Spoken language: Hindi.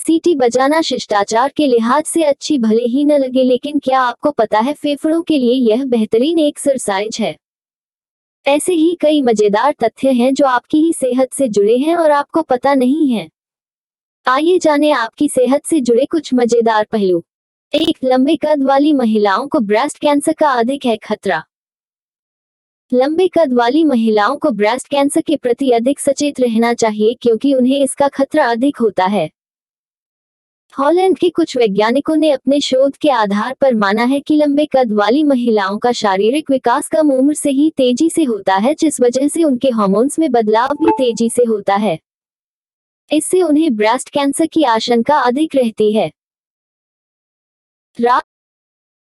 सीटी बजाना शिष्टाचार के लिहाज से अच्छी भले ही न लगे, लेकिन क्या आपको पता है फेफड़ों के लिए यह बेहतरीन एक्सरसाइज है? ऐसे ही कई मज़ेदार तथ्य हैं जो आपकी ही सेहत से जुड़े हैं और आपको पता नहीं है। आइए जाने आपकी सेहत से जुड़े कुछ मज़ेदार पहलू। एक, लंबे कद वाली महिलाओं को ब्रेस्ट कैंसर का अधिक है खतरा। लंबे कद वाली महिलाओं को ब्रेस्ट कैंसर के प्रति अधिक सचेत रहना चाहिए, क्योंकि उन्हें इसका खतरा अधिक होता है। हॉलैंड के कुछ वैज्ञानिकों ने अपने शोध के आधार पर माना है कि लंबे कद वाली महिलाओं का शारीरिक विकास कम उम्र से ही तेज़ी से होता है, जिस वजह से उनके हॉर्मोन्स में बदलाव भी तेज़ी से होता है। इससे उन्हें ब्रेस्ट कैंसर की आशंका अधिक रहती है।